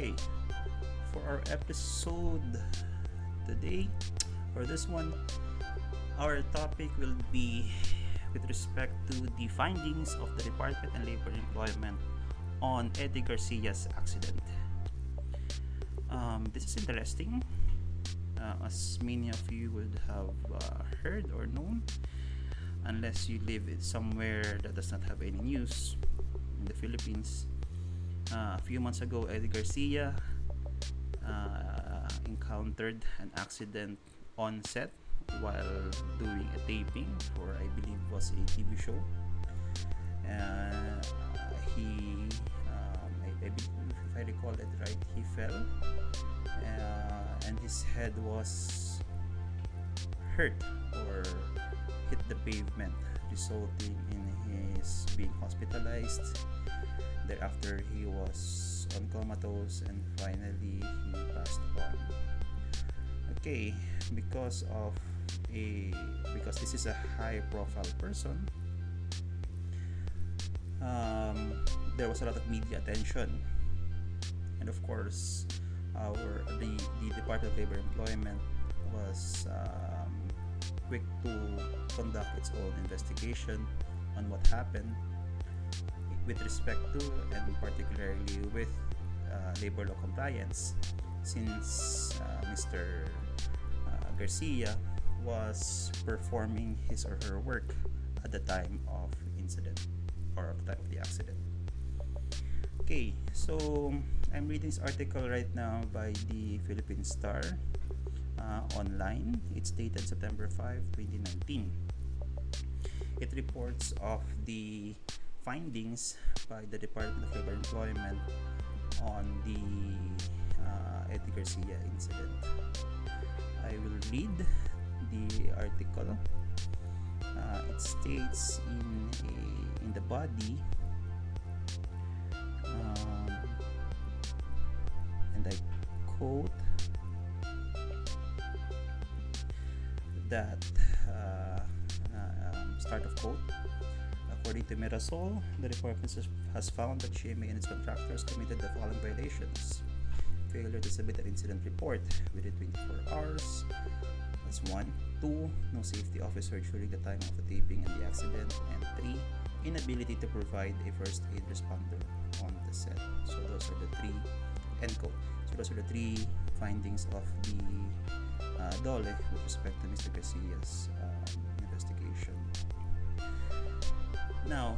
Okay, for our episode today, for this one, our topic will be with respect to the findings of the Department of Labor Employment on Eddie Garcia's accident. Um, this is interesting, uh, as many of you would have uh, heard or known, unless you live somewhere that does not have any news in the Philippines. Uh, a few months ago, Eddie Garcia uh, encountered an accident on set while doing a taping for, I believe, was a TV show. Uh, he, um, I, I believe, if I recall it right, he fell uh, and his head was hurt or hit the pavement, resulting in his being hospitalized. Thereafter, he was on comatose and finally he passed on. Okay, because of a because this is a high profile person, um, there was a lot of media attention, and of course, our the, the Department of Labor Employment was um, quick to conduct its own investigation on what happened with respect to and particularly with uh, labor law compliance since uh, Mr. Uh, Garcia was performing his or her work at the time of incident or at the time of the accident. Okay, so I'm reading this article right now by the Philippine Star uh, online. It's dated September 5, 2019. It reports of the findings by the Department of Labor Employment on the uh, Eddie Garcia incident. I will read the article. Uh, it states in a, in the body, um, and I quote that According to Mirasol, the department has found that GMA and its contractors committed the following violations: failure to submit an incident report within 24 hours. That's one. Two, no safety officer during the time of the taping and the accident. And three, inability to provide a first aid responder on the set. So those are the three end quote. So those are the three findings of the uh, Dole with respect to Mr. Garcia's um, Now,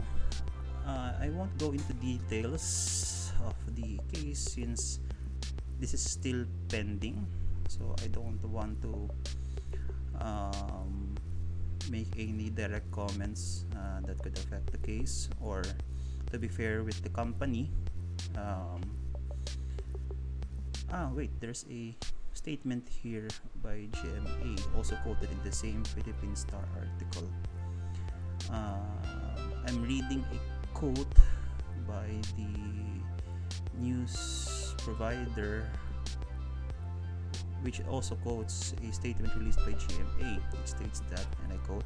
uh, I won't go into details of the case since this is still pending, so I don't want to um, make any direct comments uh, that could affect the case or to be fair with the company. Um, ah wait there's a statement here by GMA also quoted in the same Philippine Star article. Uh, I'm reading a quote by the news provider which also quotes a statement released by GMA. It states that, and I quote,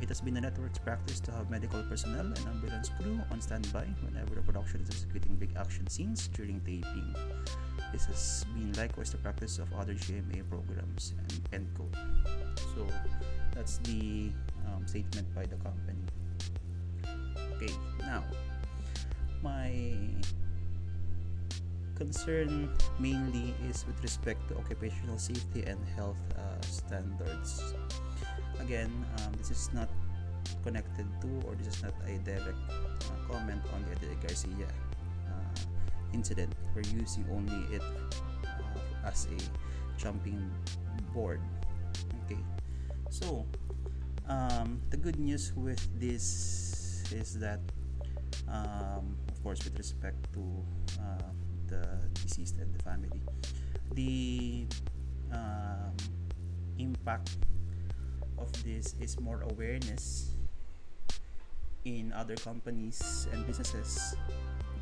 it has been the network's practice to have medical personnel and ambulance crew on standby whenever the production is executing big action scenes during taping. This has been likewise the practice of other GMA programs. And end quote. So that's the um, statement by the company. Okay, now my concern mainly is with respect to occupational safety and health uh, standards. Again, um, this is not connected to or this is not a direct uh, comment on the Eddie Garcia uh, incident. We're using only it uh, as a jumping board. Okay, so um, the good news with this is that, um, of course, with respect to uh, the deceased and the family. The um, impact of this is more awareness in other companies and businesses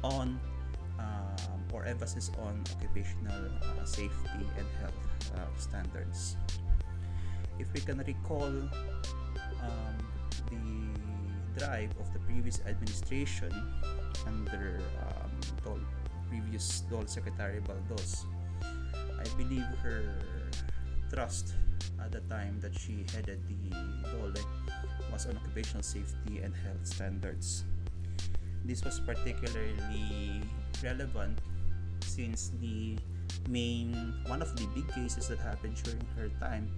on um, or emphasis on occupational uh, safety and health uh, standards. If we can recall um, the drive of the previous administration under um, previous Dole Secretary Baldoz. I believe her trust at the time that she headed the Dole was on occupational safety and health standards. This was particularly relevant since the main one of the big cases that happened during her time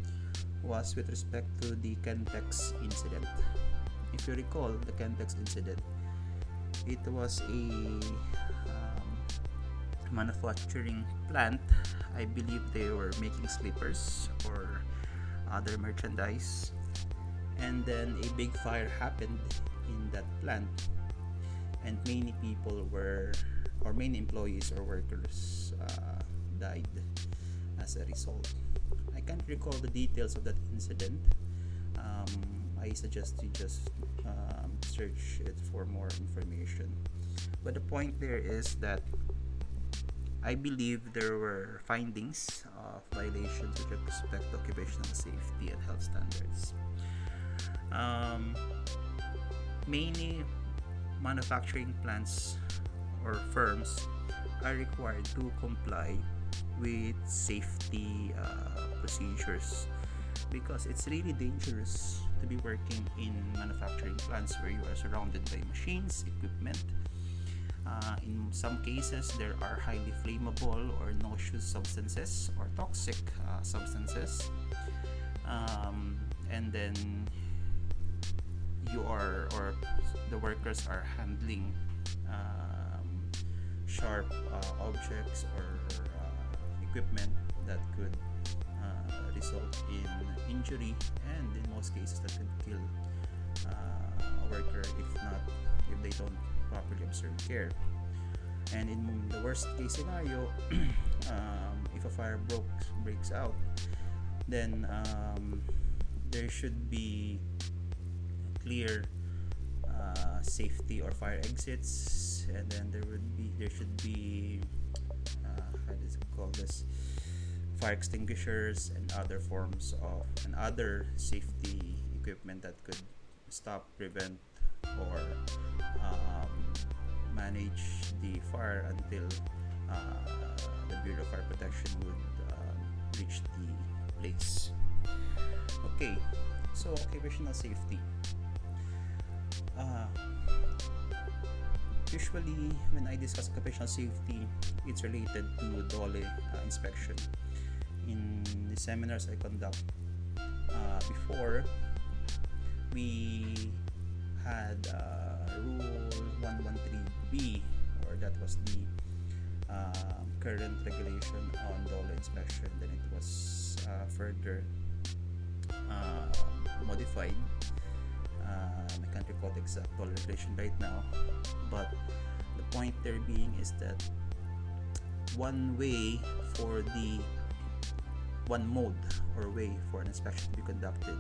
was with respect to the Kentex incident. If you recall the Kentex incident, it was a um, manufacturing plant. I believe they were making slippers or other merchandise, and then a big fire happened in that plant, and many people were, or many employees or workers uh, died as a result. I can't recall the details of that incident. Um, I suggest you just um, search it for more information. But the point there is that I believe there were findings of violations with respect to occupational safety and health standards. Um, many manufacturing plants or firms are required to comply with safety uh, procedures because it's really dangerous to be working in manufacturing plants where you are surrounded by machines, equipment. Uh, in some cases, there are highly flammable or noxious substances or toxic uh, substances. Um, and then you are, or the workers are handling um, sharp uh, objects or equipment that could uh, result in injury and in most cases that could kill uh, a worker if not if they don't properly observe care. And in the worst case scenario um, if a fire broke, breaks out then um, there should be clear uh, safety or fire exits. And then there would be there should be how does it call this fire extinguishers and other forms of and other safety equipment that could stop prevent or um, manage the fire until uh, the Bureau of Fire Protection would um, reach the place. Okay, so occupational safety. Uh, usually when I discuss occupational safety, it's related to DOLE uh, inspection. In the seminars I conduct uh, before, we had uh, Rule 113B, or that was the uh, current regulation on DOLE inspection. Then it was uh, further uh, modified um, I can't recall the exact DOLE regulation right now but the point there being is that one way for the one mode or way for an inspection to be conducted.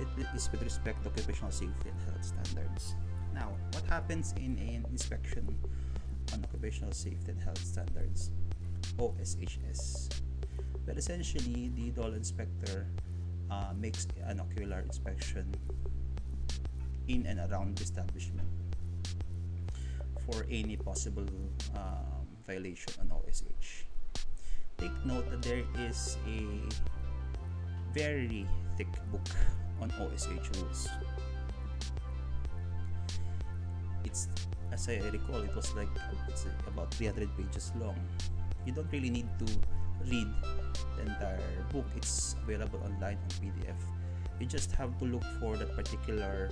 It is with respect to occupational safety and health standards. Now what happens in an inspection on occupational safety and health standards? OSHS well essentially the DOLE inspector uh, makes an ocular inspection in and around the establishment for any possible um, violation on OSH. Take note that there is a very thick book on OSH rules. It's as I recall, it was like it's about 300 pages long. You don't really need to read the entire book. It's available online on PDF. You just have to look for that particular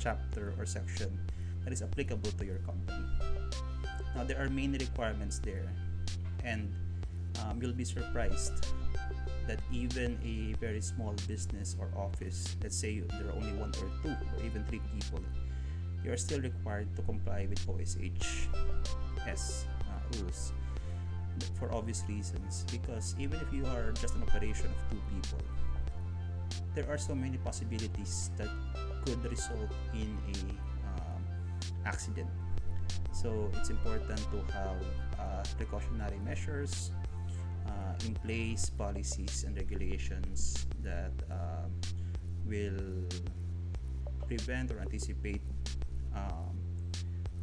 chapter or section that is applicable to your company. Now, there are many requirements there, and um, you'll be surprised that even a very small business or office, let's say there are only one or two or even three people, you are still required to comply with OSHS uh, rules for obvious reasons. Because even if you are just an operation of two people, there are so many possibilities that could result in a um, accident. So it's important to have uh, precautionary measures uh, in place, policies and regulations that um, will prevent or anticipate um,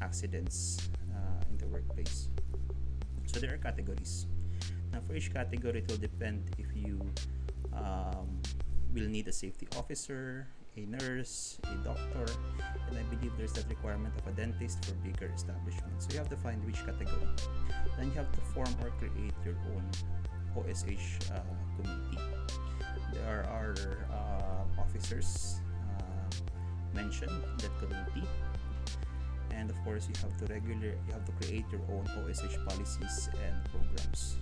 accidents uh, in the workplace. So there are categories. Now for each category, it will depend if you um, will need a safety officer, a nurse, a doctor, and I believe there's that requirement of a dentist for bigger establishments. So you have to find which category. Then you have to form or create your own OSH uh, committee. There are uh, officers uh, mentioned in that committee and of course you have to regular you have to create your own OSH policies and programs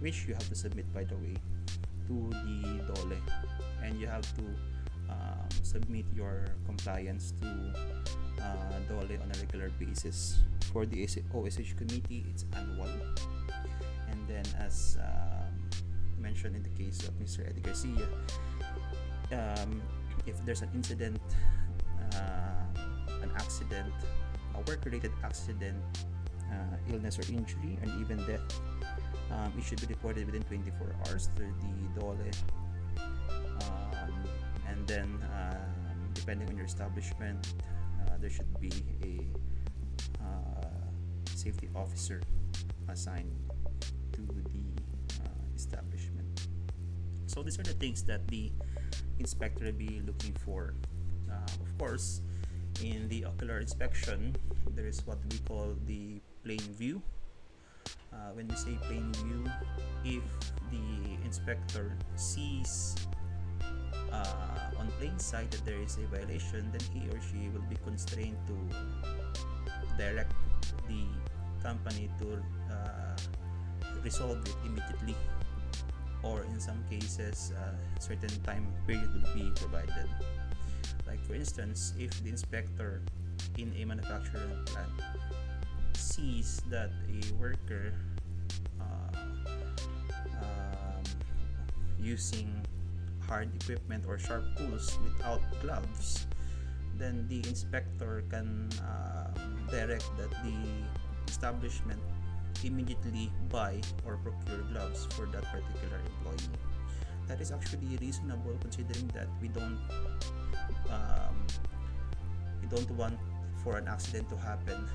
which you have to submit by the way to the DOLE and you have to um, submit your compliance to uh, DOLE on a regular basis for the OSH committee it's annual and then as um, mentioned in the case of Mr. Eddie Garcia um, if there's an incident uh, an accident a work-related accident, uh, illness or injury, and even death, um, it should be reported within 24 hours through the DOLE. Then, um, depending on your establishment, uh, there should be a uh, safety officer assigned to the uh, establishment. So these are the things that the inspector will be looking for. Uh, of course, in the ocular inspection there is what we call the plain view uh, when we say plain view if the inspector sees uh, on plain sight that there is a violation then he or she will be constrained to direct the company to uh, resolve it immediately. Or in some cases a uh, certain time period will be provided. Like for instance, if the inspector in a manufacturing plant sees that a worker uh, um, using hard equipment or sharp tools without gloves, then the inspector can uh, direct that the establishment immediately buy or procure gloves for that particular employee. That is actually reasonable considering that we don't um, we don't want for an accident to happen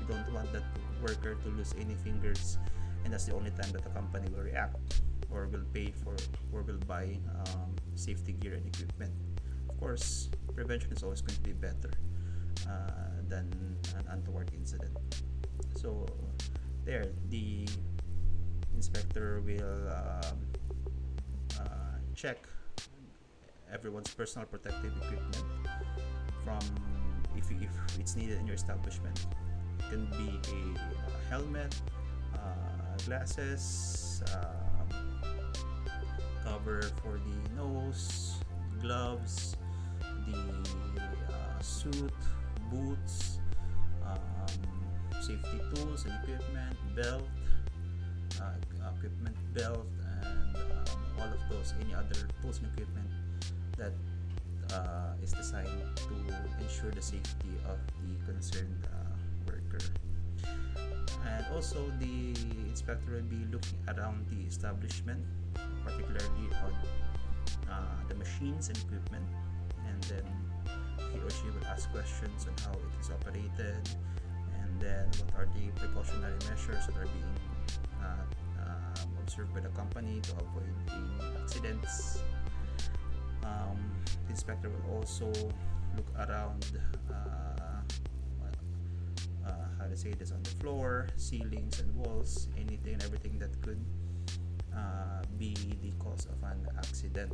we don't want that worker to lose any fingers and that's the only time that the company will react or will pay for or will buy um, safety gear and equipment. Of course prevention is always going to be better uh, than an untoward incident. So there the inspector will um, uh, check everyone's personal protective equipment from if, if it's needed in your establishment. It can be a, helmet uh, glasses uh, cover for the nose gloves the uh, suit boots um, safety tools and equipment belt uh, equipment belt and um, all of those any other tools and equipment that uh, is designed to ensure the safety of the concerned uh, worker. And also, the inspector will be looking around the establishment, particularly on uh, the machines and equipment, and then he or she will ask questions on how it is operated, and then what are the precautionary measures that are being uh, uh, observed by the company to avoid any accidents. Um, the inspector will also look around uh, uh, how to say this on the floor ceilings and walls anything and everything that could uh, be the cause of an accident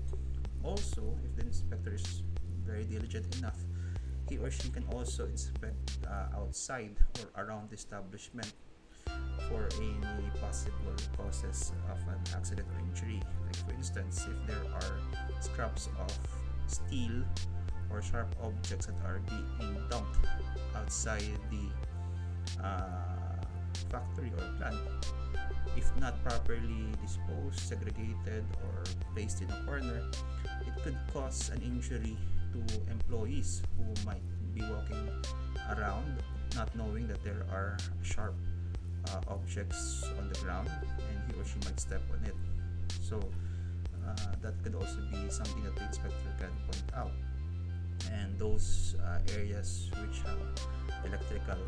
also if the inspector is very diligent enough he or she can also inspect uh, outside or around the establishment for any possible causes of an accident or injury. Like for instance, if there are scraps of steel or sharp objects that are being dumped outside the uh, factory or plant, if not properly disposed, segregated, or placed in a corner, it could cause an injury to employees who might be walking around not knowing that there are sharp uh, objects on the ground and he or she might step on it. So uh, that could also be something that the inspector can point out. And those uh, areas which have electrical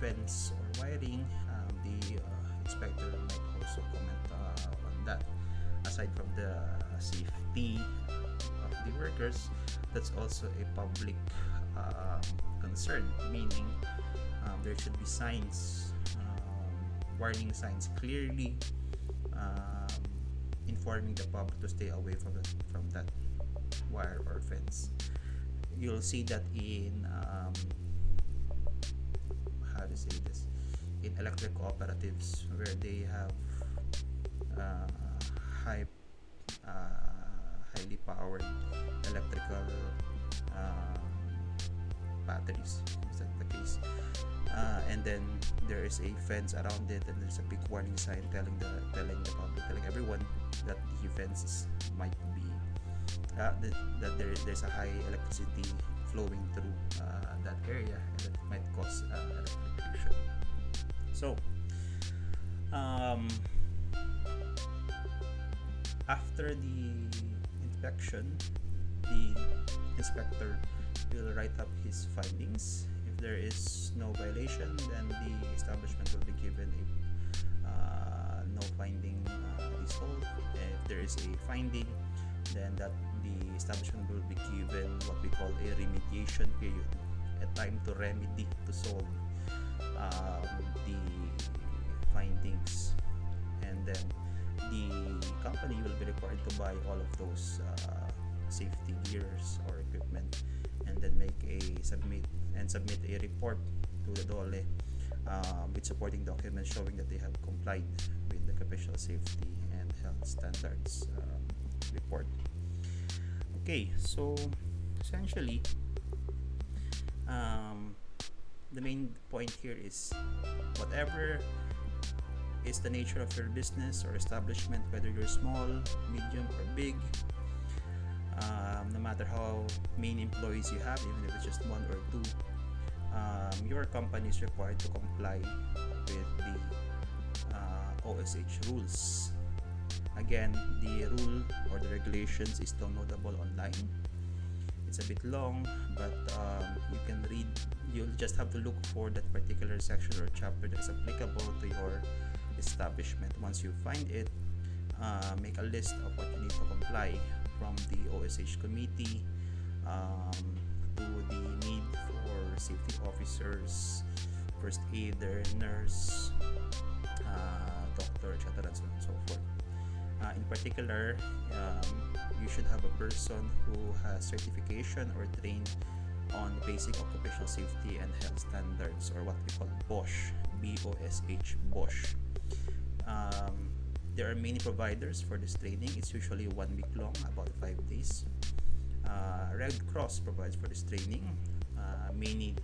fence or wiring, um, the uh, inspector might also comment uh, on that. Aside from the safety of the workers, that's also a public uh, concern, meaning um, there should be signs, um, warning signs clearly um, informing the public to stay away from, the, from that wire or fence. You'll see that in um, how to say this in electric cooperatives where they have uh, high uh, highly powered electrical um, batteries. Is that the case? Uh, and then there is a fence around it and there's a big warning sign telling the telling the public telling everyone that the fences might be uh, that, that there, there's a high electricity flowing through uh, that area and that might cause uh, electrocution so um, after the inspection the inspector will write up his findings. If there is no violation then the establishment will be given a uh, no finding uh, result. If there is a finding then that the establishment will be given what we call a remediation period a time to remedy to solve then the company will be required to buy all of those uh, safety gears or equipment and then make a submit and submit a report to the DOLE um, with supporting documents showing that they have complied with the occupational safety and health standards um, report. Okay, so essentially, um, the main point here is whatever is the nature of your business or establishment, whether you're small, medium, or big, um, no matter how many employees you have, even if it's just one or two, um, your company is required to comply with the uh, OSH rules. Again, the rule or the regulations is downloadable online. It's a bit long, but um, you can read. You'll just have to look for that particular section or chapter that is applicable to your establishment. Once you find it, uh, make a list of what you need to comply from the OSH committee um, to the need for safety officers, first aider, nurse, uh, doctor, etc. and so on and so forth. Uh, in particular, um, you should have a person who has certification or trained on basic occupational safety and health standards or what we call BOSH, B-O-S-H, BOSH. Um, there are many providers for this training. It's usually one week long, about five days. Uh, Red Cross provides for this training. Uh, many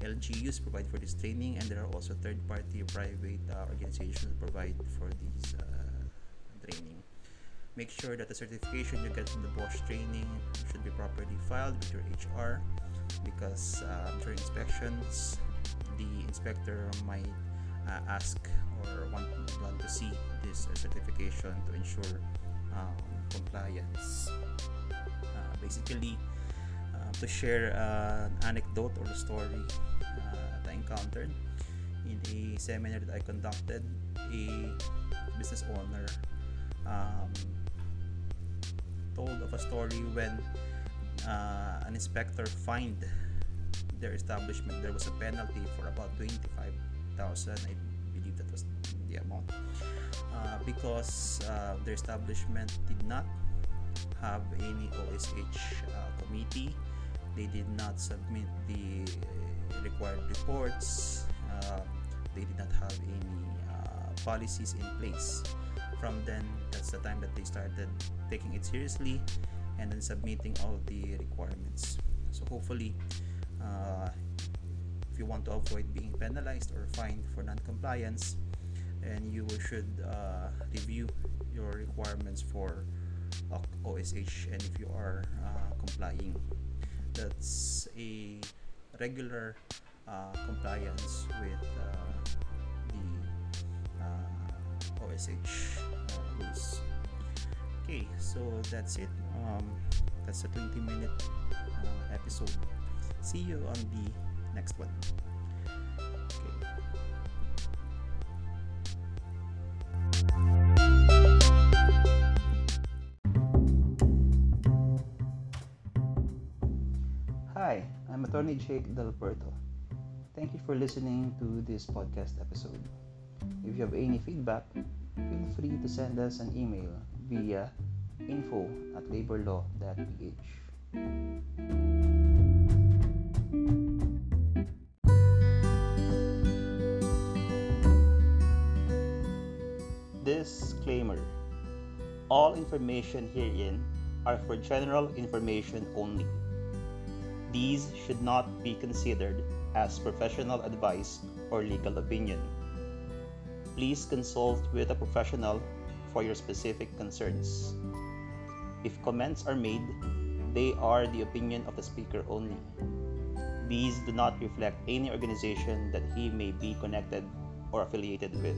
LGUs provide for this training, and there are also third-party private uh, organizations provide for these uh, training. Make sure that the certification you get from the BOSH training should be properly filed with your HR because uh, during inspections, the inspector might uh, ask or want, want to see this certification to ensure um, compliance. Uh, basically, uh, to share an anecdote or a story uh, that I encountered in a seminar that I conducted, a business owner um, told of a story when uh, an inspector fined their establishment. There was a penalty for about 25,000. I believe that was the amount. Uh, because uh, their establishment did not have any OSH uh, committee. They did not submit the required reports. Uh, they did not have any uh, policies in place from then that's the time that they started taking it seriously and then submitting all the requirements so hopefully uh, if you want to avoid being penalized or fined for non-compliance and you should uh, review your requirements for OSH and if you are uh, complying that's a regular uh, compliance with uh, OSH uh, rules. Okay, so that's it. Um, that's a 20 minute uh, episode. See you on the next one. Hi, I'm attorney Jake Del Puerto. Thank you for listening to this podcast episode. If you have any feedback, feel free to send us an email via info at laborlaw.ph. Disclaimer All information herein are for general information only. These should not be considered as professional advice or legal opinion. Please consult with a professional for your specific concerns. If comments are made, they are the opinion of the speaker only. These do not reflect any organization that he may be connected or affiliated with.